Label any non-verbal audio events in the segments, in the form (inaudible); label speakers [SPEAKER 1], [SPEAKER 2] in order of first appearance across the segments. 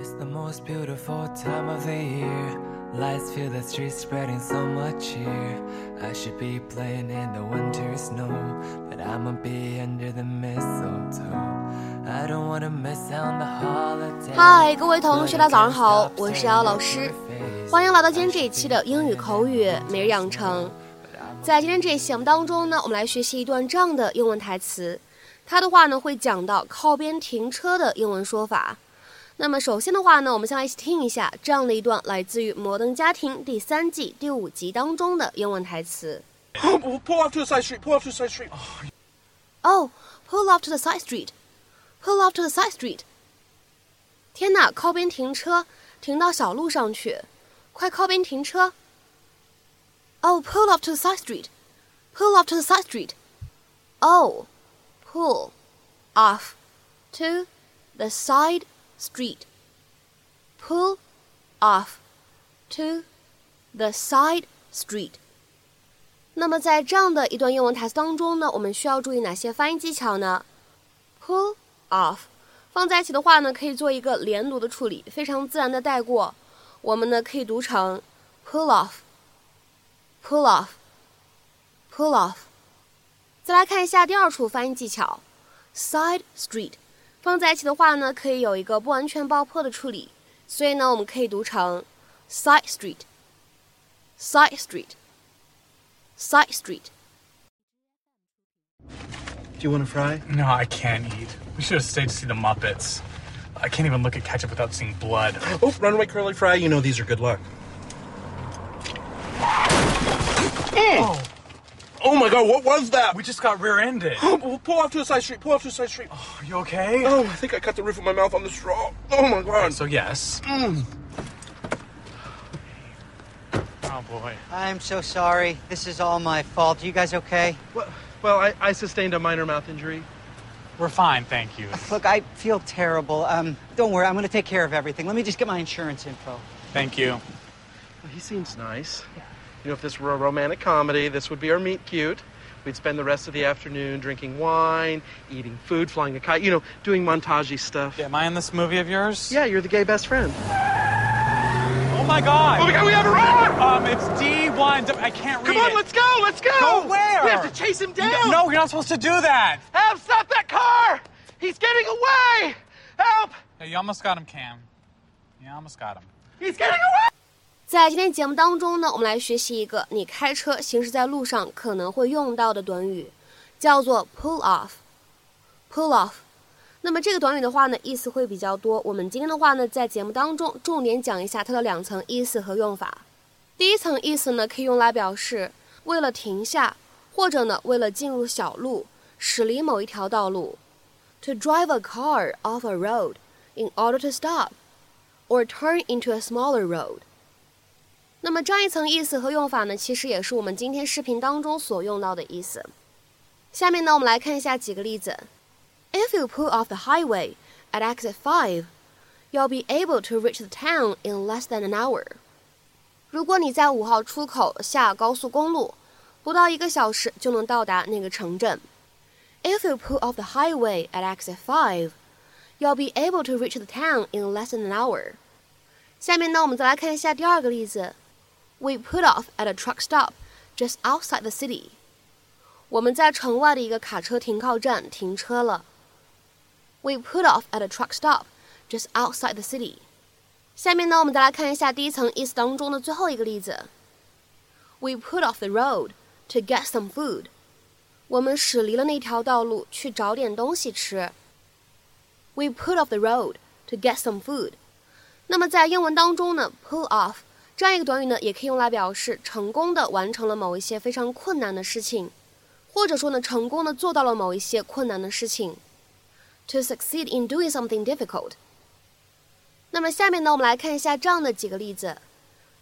[SPEAKER 1] It's the most beautiful time of the year. Lights fill the streets, spreading so much cheer. I should be playing in the winter snow, but I'ma be under the mistletoe. I don't wanna miss out the holiday.
[SPEAKER 2] 嗨，各位同学，大家早上好，我是姚老师，欢迎来到今天这一期的英语口语每日养成。在今天这一期节目当中呢，我们来学习一段这样的英文台词，它的话呢会讲到靠边停车的英文说法。那么首先的话呢，我们先来一起听一下这样的一段来自于《摩登家庭》第三季第五集当中的英文台词。
[SPEAKER 3] Pull off to the side street. Pull off to the side street.
[SPEAKER 2] Oh, pull off to the side street. Pull off to the side street. 天哪，靠边停车，停到小路上去，快靠边停车。Oh, pull off to the side street. Pull off to the side street. Oh, pull off to the side street. Pull off to the side street. 那么在这样的一段英文台词当中呢，我们需要注意哪些发音技巧呢？Pull off 放在一起的话呢，可以做一个连读的处理，非常自然的带过。我们呢可以读成 pull off，pull off，pull off。再来看一下第二处发音技巧，side street 放在一起的话呢，可以有一个不完全爆破的处理，所以呢，我们可以读成 side street，side street。Side Street.
[SPEAKER 3] Do you want to fry?
[SPEAKER 4] No, I can't eat. We should have stayed to see the Muppets. I can't even look at ketchup without seeing blood.
[SPEAKER 3] Oh, runaway curly fry. You know these are good luck.
[SPEAKER 4] Oh,
[SPEAKER 3] Oh my god, what was that?
[SPEAKER 4] we just got rear-ended. (gasps)
[SPEAKER 3] Oh, pull off to the side street. Pull off to the side street.
[SPEAKER 4] Are you okay?
[SPEAKER 3] Oh, I think I cut the roof of my mouth on the straw. Oh my god.
[SPEAKER 4] So yes.
[SPEAKER 3] Mm.
[SPEAKER 4] Oh boy.
[SPEAKER 5] I'm so sorry. This is all my fault. You guys okay?
[SPEAKER 3] Well, well I, I sustained a minor mouth injury.
[SPEAKER 4] We're fine, thank you.
[SPEAKER 5] Look, I feel terrible. Um, don't worry. I'm going to take care of everything. Let me just get my insurance info.
[SPEAKER 4] Thank you.
[SPEAKER 3] Well, he seems nice. You know, if this were a romantic comedy, this would be our meet cute. We'd spend the rest of the afternoon drinking wine, eating food, flying a kite, you know, doing montagey stuff.
[SPEAKER 4] Am I in this movie of yours?
[SPEAKER 3] Yeah, you're the gay best friend.
[SPEAKER 4] Oh my god.
[SPEAKER 3] Oh my god, we have a run!
[SPEAKER 4] Um, it's D1. I can't read it.
[SPEAKER 3] Come on,
[SPEAKER 4] it.
[SPEAKER 3] let's go, let's go!
[SPEAKER 4] Go where?
[SPEAKER 3] We have to chase him down!
[SPEAKER 4] No, you're not supposed to do that.
[SPEAKER 3] Help, stop that car! He's getting away! Help!
[SPEAKER 4] Hey, you almost got him, Cam. You almost got him.
[SPEAKER 3] He's getting away!
[SPEAKER 2] 在今天节目当中呢，我们来学习一个你开车行驶在路上可能会用到的短语，叫做 pull off。pull off。那么这个短语的话呢，意思会比较多。我们今天的话呢，在节目当中重点讲一下它的两层意思和用法。第一层意思呢，可以用来表示为了停下，或者呢为了进入小路，驶离某一条道路。To drive a car off a road in order to stop, or turn into a smaller road. 那么这样一层意思和用法呢，其实也是我们今天视频当中所用到的意思。下面呢，我们来看一下几个例子。If you pull off the highway at exit five, you'll be able to reach the town in less than an hour. 如果你在五号出口下高速公路，不到一个小时就能到达那个城镇。If you pull off the highway at exit five, you'll be able to reach the town in less than an hour. 下面呢，我们再来看一下第二个例子。We put off at a truck stop just outside the city. 我们在城外的一个卡车停靠站停车了。We put off at a truck stop just outside the city. 下面呢，我们再来看一下第一层意思当中的最后一个例子。We put off the road to get some food. 我们驶离了那条道路去找点东西吃。We put off the road to get some food. 那么在英文当中呢，pull off 这样一个短语呢，也可以用来表示成功的完成了某一些非常困难的事情，或者说呢，成功的做到了某一些困难的事情。To succeed in doing something difficult。那么下面呢，我们来看一下这样的几个例子。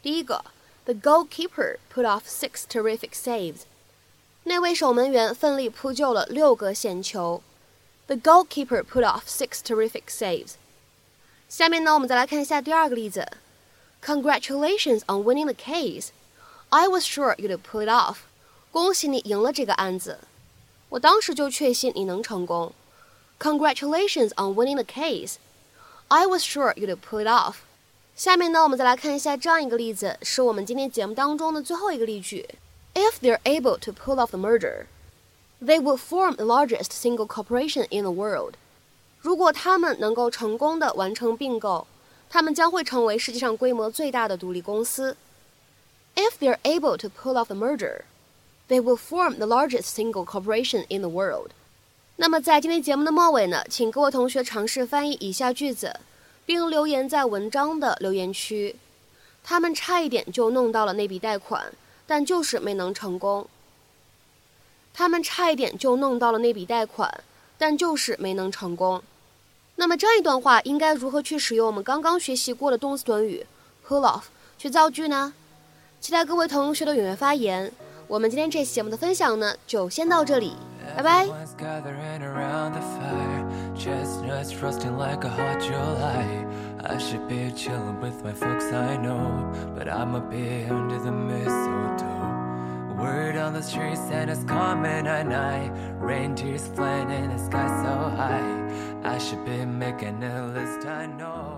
[SPEAKER 2] 第一个，The goalkeeper put off six terrific saves。那位守门员奋力扑救了六个险球。The goalkeeper put off six terrific saves。下面呢，我们再来看一下第二个例子。Congratulations on winning the case. I was sure you'd pull it off. 恭喜你赢了这个案子，我当时就确信你能成功。Congratulations on winning the case. I was sure you'd pull it off。下面呢，我们再来看一下这样一个例子，是我们今天节目当中的最后一个例句。If they're able to pull off the merger, they will form the largest single corporation in the world。如果他们能够成功的完成并购， 他们将会成为世界上规模最大的独立公司。If they are able to pull off the merger, they will form the largest single corporation in the world。那么在今天节目的末尾呢，请各位同学尝试翻译以下句子，并留言在文章的留言区。他们差一点就弄到了那笔贷款，但就是没能成功。他们差一点就弄到了那笔贷款，但就是没能成功。那么这一段话应该如何去使用我们刚刚学习过的动词短语 pull off 去造句呢？期待各位同学的踊跃发言。我们今天这期节目的分享呢，就先到这里，拜拜。I should be chillin' with my folks I know, but I'ma be under the mistletoe. Word on the street, Santa's coming at night. Reindeer's flying in the sky so high. I should be making a list, I know.